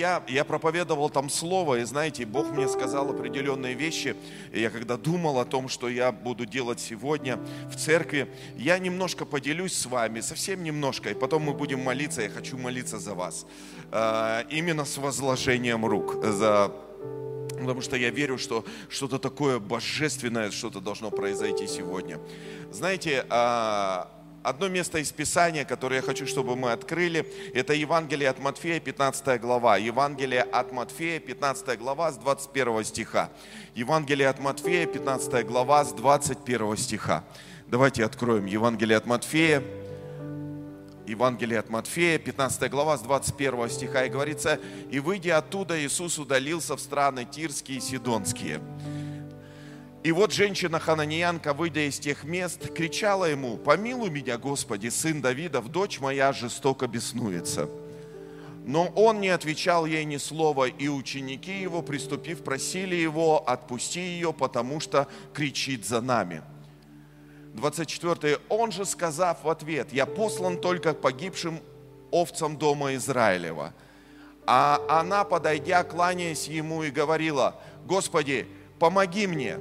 Я, я проповедовал там слово, и знаете, Бог мне сказал определенные вещи. И я когда думал о том, что я буду делать сегодня в церкви, я немножко поделюсь с вами, совсем немножко, и потом мы будем молиться, я хочу молиться за вас. Э, именно с возложением рук, за Потому что я верю, что что-то такое божественное, что-то должно произойти сегодня. Знаете, а, Одно место из Писания, которое я хочу, чтобы мы открыли, это Евангелие от Матфея, 15 глава. Евангелие от Матфея, 15 глава, с 21 стиха. Евангелие от Матфея, 15 глава, с 21 стиха. Давайте откроем Евангелие от Матфея, Евангелие от Матфея, 15 глава, с 21 стиха. И говорится, «И выйдя оттуда, Иисус удалился в страны Тирские и Сидонские». И вот женщина-хананеянка, выйдя из тех мест, кричала ему, «Помилуй меня, Господи, сын Давидов, дочь моя жестоко беснуется». Но он не отвечал ей ни слова, и ученики его, приступив, просили его, отпусти ее, потому что кричит за нами. 24. Он же, сказав в ответ, я послан только к погибшим овцам дома Израилева. А она, подойдя, кланяясь ему, и говорила, Господи, помоги мне.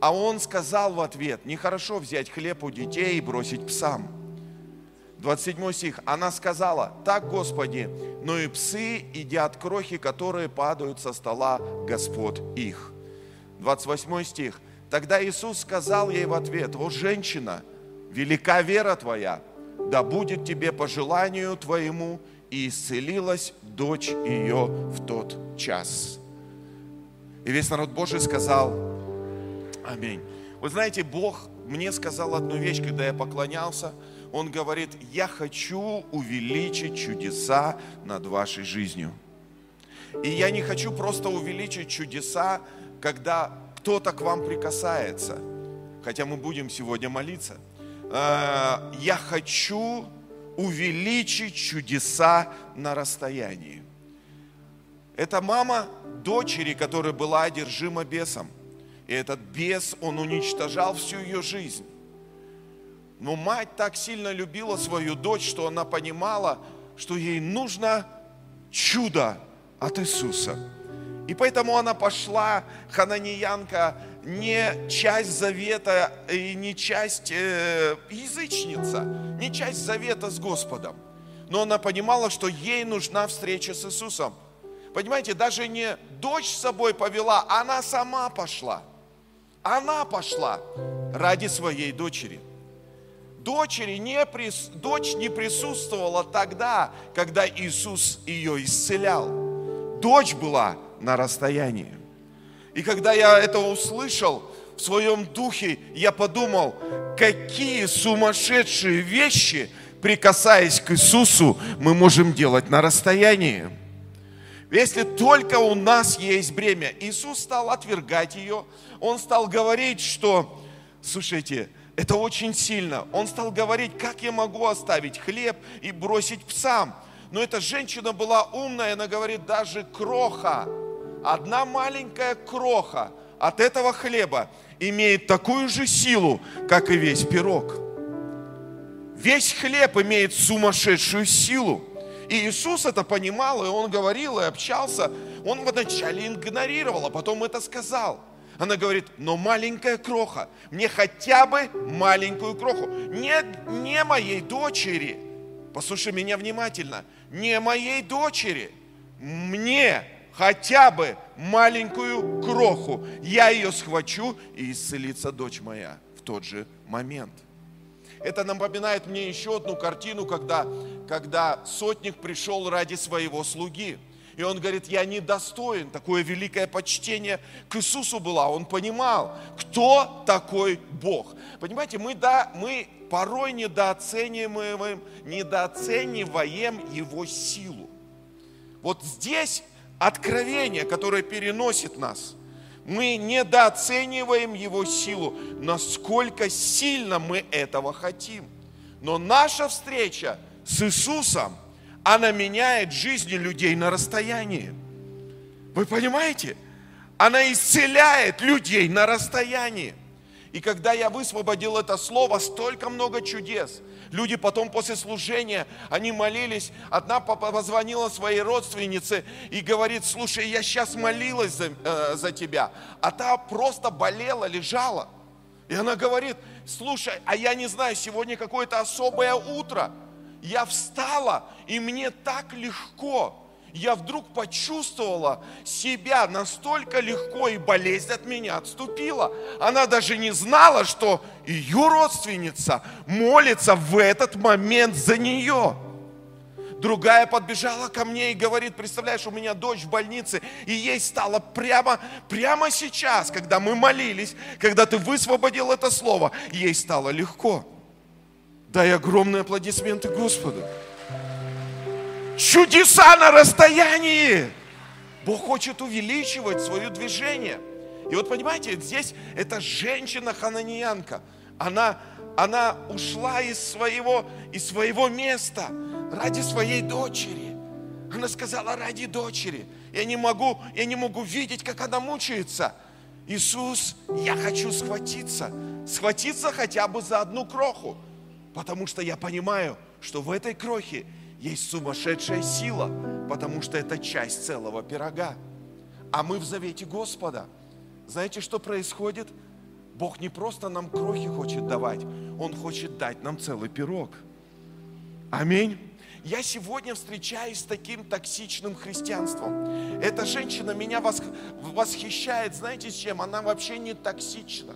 А он сказал в ответ, нехорошо взять хлеб у детей и бросить псам. 27 стих. Она сказала, так, Господи, но и псы едят крохи, которые падают со стола Господ их. 28 стих. Тогда Иисус сказал ей в ответ, о, женщина, велика вера твоя, да будет тебе по желанию твоему, и исцелилась дочь ее в тот час. И весь народ Божий сказал, Аминь. Вы знаете, Бог мне сказал одну вещь, когда я поклонялся. Он говорит, я хочу увеличить чудеса над вашей жизнью. И я не хочу просто увеличить чудеса, когда кто-то к вам прикасается. Хотя мы будем сегодня молиться. А, я хочу увеличить чудеса на расстоянии. Это мама дочери, которая была одержима бесом. И этот бес, он уничтожал всю ее жизнь. Но мать так сильно любила свою дочь, что она понимала, что ей нужно чудо от Иисуса. И поэтому она пошла, хананеянка, не часть завета и не часть э, язычница, не часть завета с Господом. Но она понимала, что ей нужна встреча с Иисусом. Понимаете, даже не дочь с собой повела, она сама пошла – она пошла ради своей дочери. Дочери не, прис... Дочь не присутствовала тогда, когда Иисус ее исцелял. Дочь была на расстоянии. И когда я это услышал в своем духе, я подумал, какие сумасшедшие вещи, прикасаясь к Иисусу, мы можем делать на расстоянии. Если только у нас есть бремя. Иисус стал отвергать ее. Он стал говорить, что, слушайте, это очень сильно. Он стал говорить, как я могу оставить хлеб и бросить псам. Но эта женщина была умная, она говорит, даже кроха, одна маленькая кроха от этого хлеба имеет такую же силу, как и весь пирог. Весь хлеб имеет сумасшедшую силу. И Иисус это понимал, и Он говорил, и общался. Он вначале игнорировал, а потом это сказал. Она говорит, но маленькая кроха, мне хотя бы маленькую кроху. Не, не моей дочери, послушай меня внимательно, не моей дочери, мне хотя бы маленькую кроху. Я ее схвачу, и исцелится дочь моя в тот же момент. Это напоминает мне еще одну картину, когда, когда сотник пришел ради своего слуги. И он говорит, я недостоин. Такое великое почтение к Иисусу было. Он понимал, кто такой Бог. Понимаете, мы, да, мы порой недооцениваем, недооцениваем Его силу. Вот здесь откровение, которое переносит нас – мы недооцениваем Его силу, насколько сильно мы этого хотим. Но наша встреча с Иисусом, она меняет жизни людей на расстоянии. Вы понимаете? Она исцеляет людей на расстоянии. И когда я высвободил это слово, столько много чудес. Люди потом после служения, они молились. Одна позвонила своей родственнице и говорит, слушай, я сейчас молилась за, э, за тебя. А та просто болела, лежала. И она говорит, слушай, а я не знаю, сегодня какое-то особое утро. Я встала, и мне так легко я вдруг почувствовала себя настолько легко, и болезнь от меня отступила. Она даже не знала, что ее родственница молится в этот момент за нее. Другая подбежала ко мне и говорит, представляешь, у меня дочь в больнице, и ей стало прямо, прямо сейчас, когда мы молились, когда ты высвободил это слово, ей стало легко. Дай огромные аплодисменты Господу. Чудеса на расстоянии. Бог хочет увеличивать свое движение. И вот понимаете, здесь эта женщина-хананиянка, она, она ушла из своего, из своего места ради своей дочери. Она сказала, ради дочери. Я не могу, я не могу видеть, как она мучается. Иисус, я хочу схватиться. Схватиться хотя бы за одну кроху. Потому что я понимаю, что в этой крохе есть сумасшедшая сила, потому что это часть целого пирога. А мы в завете Господа. Знаете, что происходит? Бог не просто нам крохи хочет давать, Он хочет дать нам целый пирог. Аминь. Я сегодня встречаюсь с таким токсичным христианством. Эта женщина меня восхищает, знаете, с чем? Она вообще не токсична.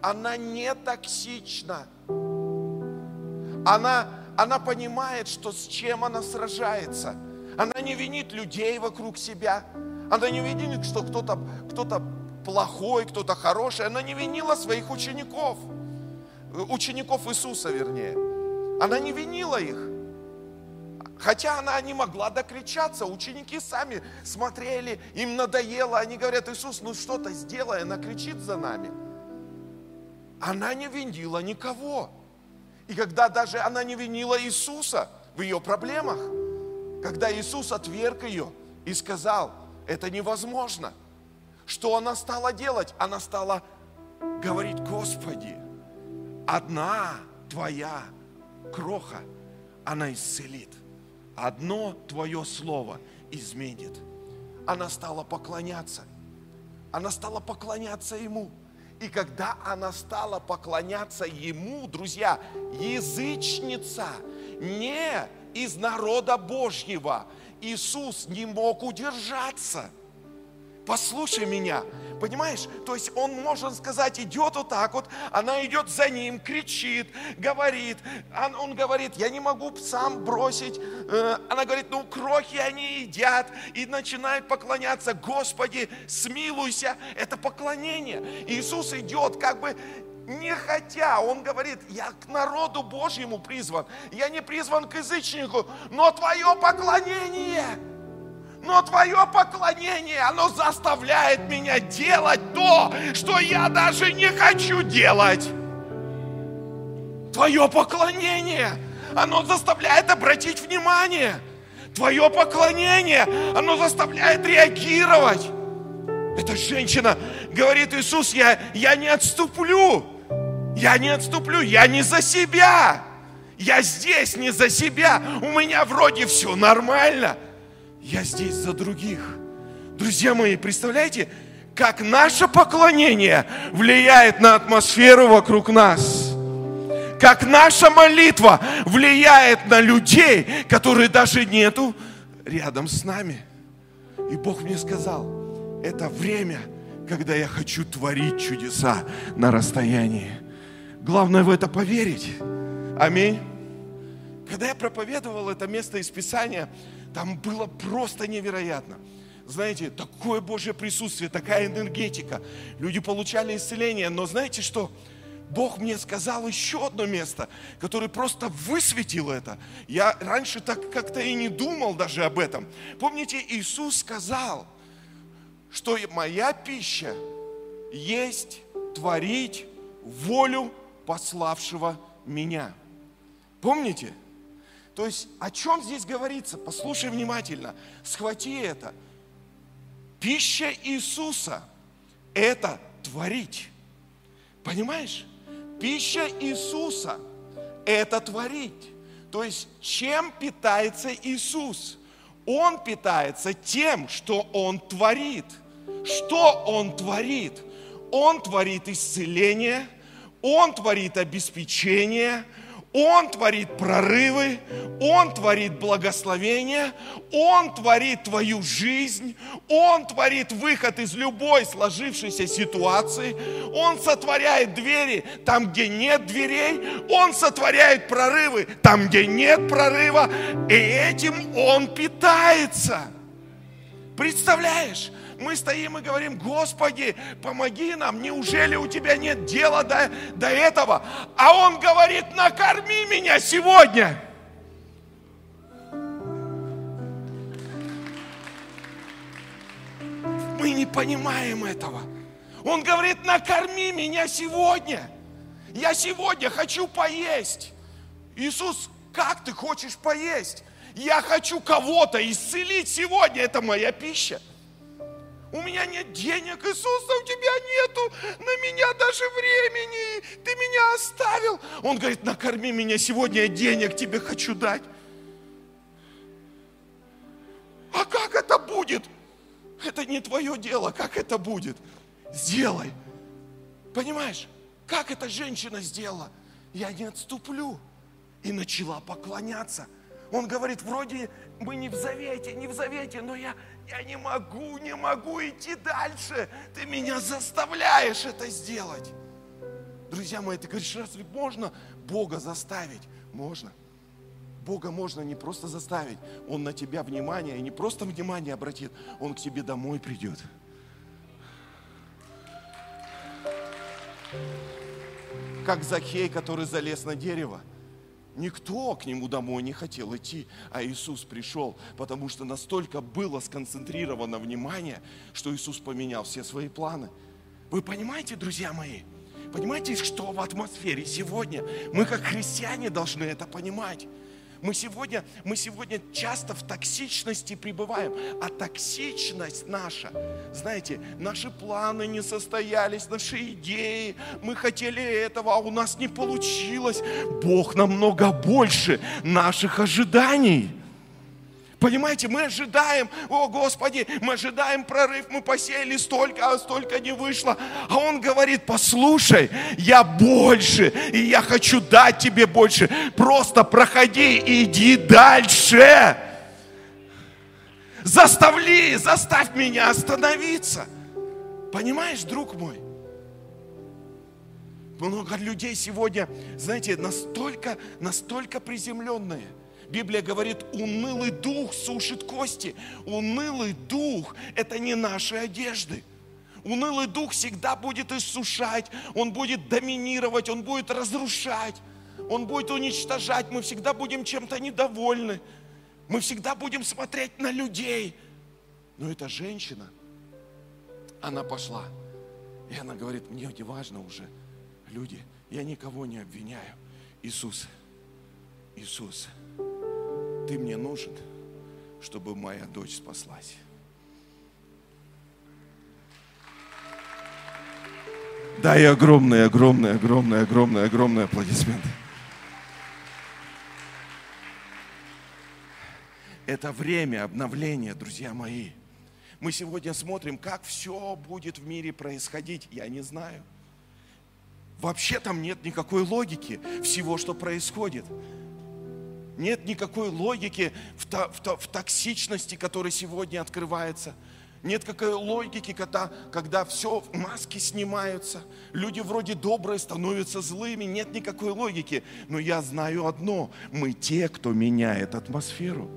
Она не токсична. Она она понимает, что с чем она сражается. Она не винит людей вокруг себя. Она не винит, что кто-то кто плохой, кто-то хороший. Она не винила своих учеников. Учеников Иисуса, вернее. Она не винила их. Хотя она не могла докричаться. Ученики сами смотрели, им надоело. Они говорят, Иисус, ну что-то сделай. Она кричит за нами. Она не винила никого. И когда даже она не винила Иисуса в ее проблемах, когда Иисус отверг ее и сказал, это невозможно, что она стала делать? Она стала говорить, Господи, одна Твоя кроха, она исцелит. Одно Твое Слово изменит. Она стала поклоняться. Она стала поклоняться Ему. И когда она стала поклоняться ему, друзья, язычница, не из народа Божьего, Иисус не мог удержаться. Послушай меня, Понимаешь? То есть он, можно сказать, идет вот так вот, она идет за ним, кричит, говорит. Он говорит, я не могу сам бросить. Э, она говорит, ну крохи они едят и начинают поклоняться. Господи, смилуйся. Это поклонение. Иисус идет как бы не хотя, он говорит, я к народу Божьему призван, я не призван к язычнику, но твое поклонение – но твое поклонение, оно заставляет меня делать то, что я даже не хочу делать. Твое поклонение, оно заставляет обратить внимание. Твое поклонение, оно заставляет реагировать. Эта женщина говорит, Иисус, я, я не отступлю. Я не отступлю, я не за себя. Я здесь не за себя. У меня вроде все нормально я здесь за других. Друзья мои, представляете, как наше поклонение влияет на атмосферу вокруг нас. Как наша молитва влияет на людей, которые даже нету рядом с нами. И Бог мне сказал, это время, когда я хочу творить чудеса на расстоянии. Главное в это поверить. Аминь. Когда я проповедовал это место из Писания, там было просто невероятно. Знаете, такое Божье присутствие, такая энергетика. Люди получали исцеление, но знаете что? Бог мне сказал еще одно место, которое просто высветил это. Я раньше так как-то и не думал даже об этом. Помните, Иисус сказал, что моя пища есть творить волю пославшего меня. Помните? То есть о чем здесь говорится? Послушай внимательно. Схвати это. Пища Иисуса – это творить. Понимаешь? Пища Иисуса – это творить. То есть, чем питается Иисус? Он питается тем, что Он творит. Что Он творит? Он творит исцеление, Он творит обеспечение, он творит прорывы, Он творит благословение, Он творит твою жизнь, Он творит выход из любой сложившейся ситуации, Он сотворяет двери там, где нет дверей, Он сотворяет прорывы там, где нет прорыва, и этим Он питается. Представляешь? Мы стоим и говорим, Господи, помоги нам, неужели у Тебя нет дела до, до этого? А Он говорит, накорми меня сегодня. Мы не понимаем этого. Он говорит, накорми меня сегодня. Я сегодня хочу поесть. Иисус, как ты хочешь поесть? Я хочу кого-то исцелить сегодня. Это моя пища. У меня нет денег, Иисуса, у тебя нету на меня даже времени, ты меня оставил. Он говорит, накорми меня сегодня, я денег тебе хочу дать. А как это будет? Это не твое дело, как это будет? Сделай. Понимаешь, как эта женщина сделала? Я не отступлю. И начала поклоняться. Он говорит, вроде мы не в завете, не в завете, но я, я не могу, не могу идти дальше. Ты меня заставляешь это сделать. Друзья мои, ты говоришь, разве можно Бога заставить? Можно. Бога можно не просто заставить, Он на тебя внимание, и не просто внимание обратит, Он к тебе домой придет. Как Захей, который залез на дерево. Никто к нему домой не хотел идти, а Иисус пришел, потому что настолько было сконцентрировано внимание, что Иисус поменял все свои планы. Вы понимаете, друзья мои? Понимаете, что в атмосфере сегодня? Мы как христиане должны это понимать. Мы сегодня, мы сегодня часто в токсичности пребываем, а токсичность наша, знаете, наши планы не состоялись, наши идеи, мы хотели этого, а у нас не получилось. Бог намного больше наших ожиданий. Понимаете, мы ожидаем, о Господи, мы ожидаем прорыв, мы посеяли столько, а столько не вышло. А Он говорит, послушай, я больше, и я хочу дать тебе больше. Просто проходи и иди дальше. Заставли, заставь меня остановиться. Понимаешь, друг мой? Много людей сегодня, знаете, настолько, настолько приземленные – Библия говорит, унылый дух сушит кости. Унылый дух – это не наши одежды. Унылый дух всегда будет иссушать, он будет доминировать, он будет разрушать, он будет уничтожать. Мы всегда будем чем-то недовольны. Мы всегда будем смотреть на людей. Но эта женщина, она пошла. И она говорит, мне не важно уже, люди, я никого не обвиняю. Иисус, Иисус, ты мне нужен, чтобы моя дочь спаслась. Дай огромные, огромные, огромные, огромные, огромные аплодисменты. Это время обновления, друзья мои. Мы сегодня смотрим, как все будет в мире происходить. Я не знаю. Вообще там нет никакой логики всего, что происходит. Нет никакой логики в, в, в токсичности, которая сегодня открывается. Нет какой логики, когда, когда все, маски снимаются, люди вроде добрые становятся злыми, нет никакой логики. Но я знаю одно, мы те, кто меняет атмосферу.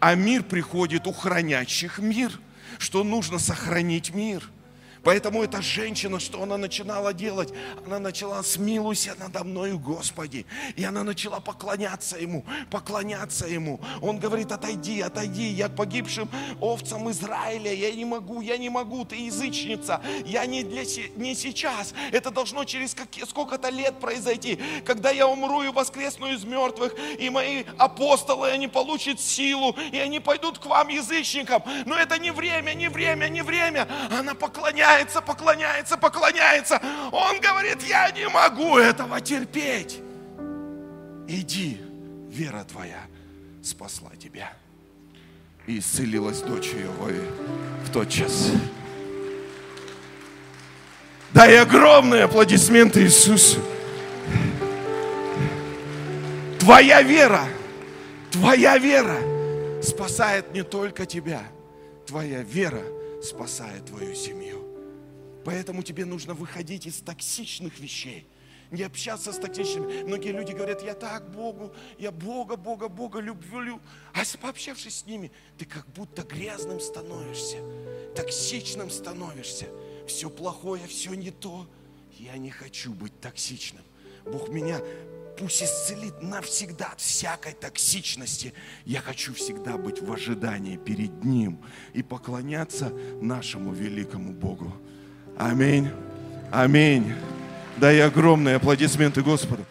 А мир приходит у хранящих мир, что нужно сохранить мир – Поэтому эта женщина, что она начинала делать? Она начала смилуйся надо мною, Господи. И она начала поклоняться Ему, поклоняться Ему. Он говорит, отойди, отойди, я погибшим овцам Израиля, я не могу, я не могу, ты язычница, я не, для, не сейчас. Это должно через сколько-то лет произойти, когда я умру и воскресну из мертвых, и мои апостолы, они получат силу, и они пойдут к вам, язычникам. Но это не время, не время, не время. Она поклоняется поклоняется, поклоняется, поклоняется. Он говорит, я не могу этого терпеть. Иди, вера твоя спасла тебя. И исцелилась дочь ее в тот час. Дай огромные аплодисменты Иисусу. Твоя вера, твоя вера спасает не только тебя. Твоя вера спасает твою семью. Поэтому тебе нужно выходить из токсичных вещей – не общаться с токсичными. Многие люди говорят, я так Богу, я Бога, Бога, Бога люблю. А пообщавшись с ними, ты как будто грязным становишься, токсичным становишься. Все плохое, все не то. Я не хочу быть токсичным. Бог меня пусть исцелит навсегда от всякой токсичности. Я хочу всегда быть в ожидании перед Ним и поклоняться нашему великому Богу. Аминь. Аминь. Дай огромные аплодисменты Господу.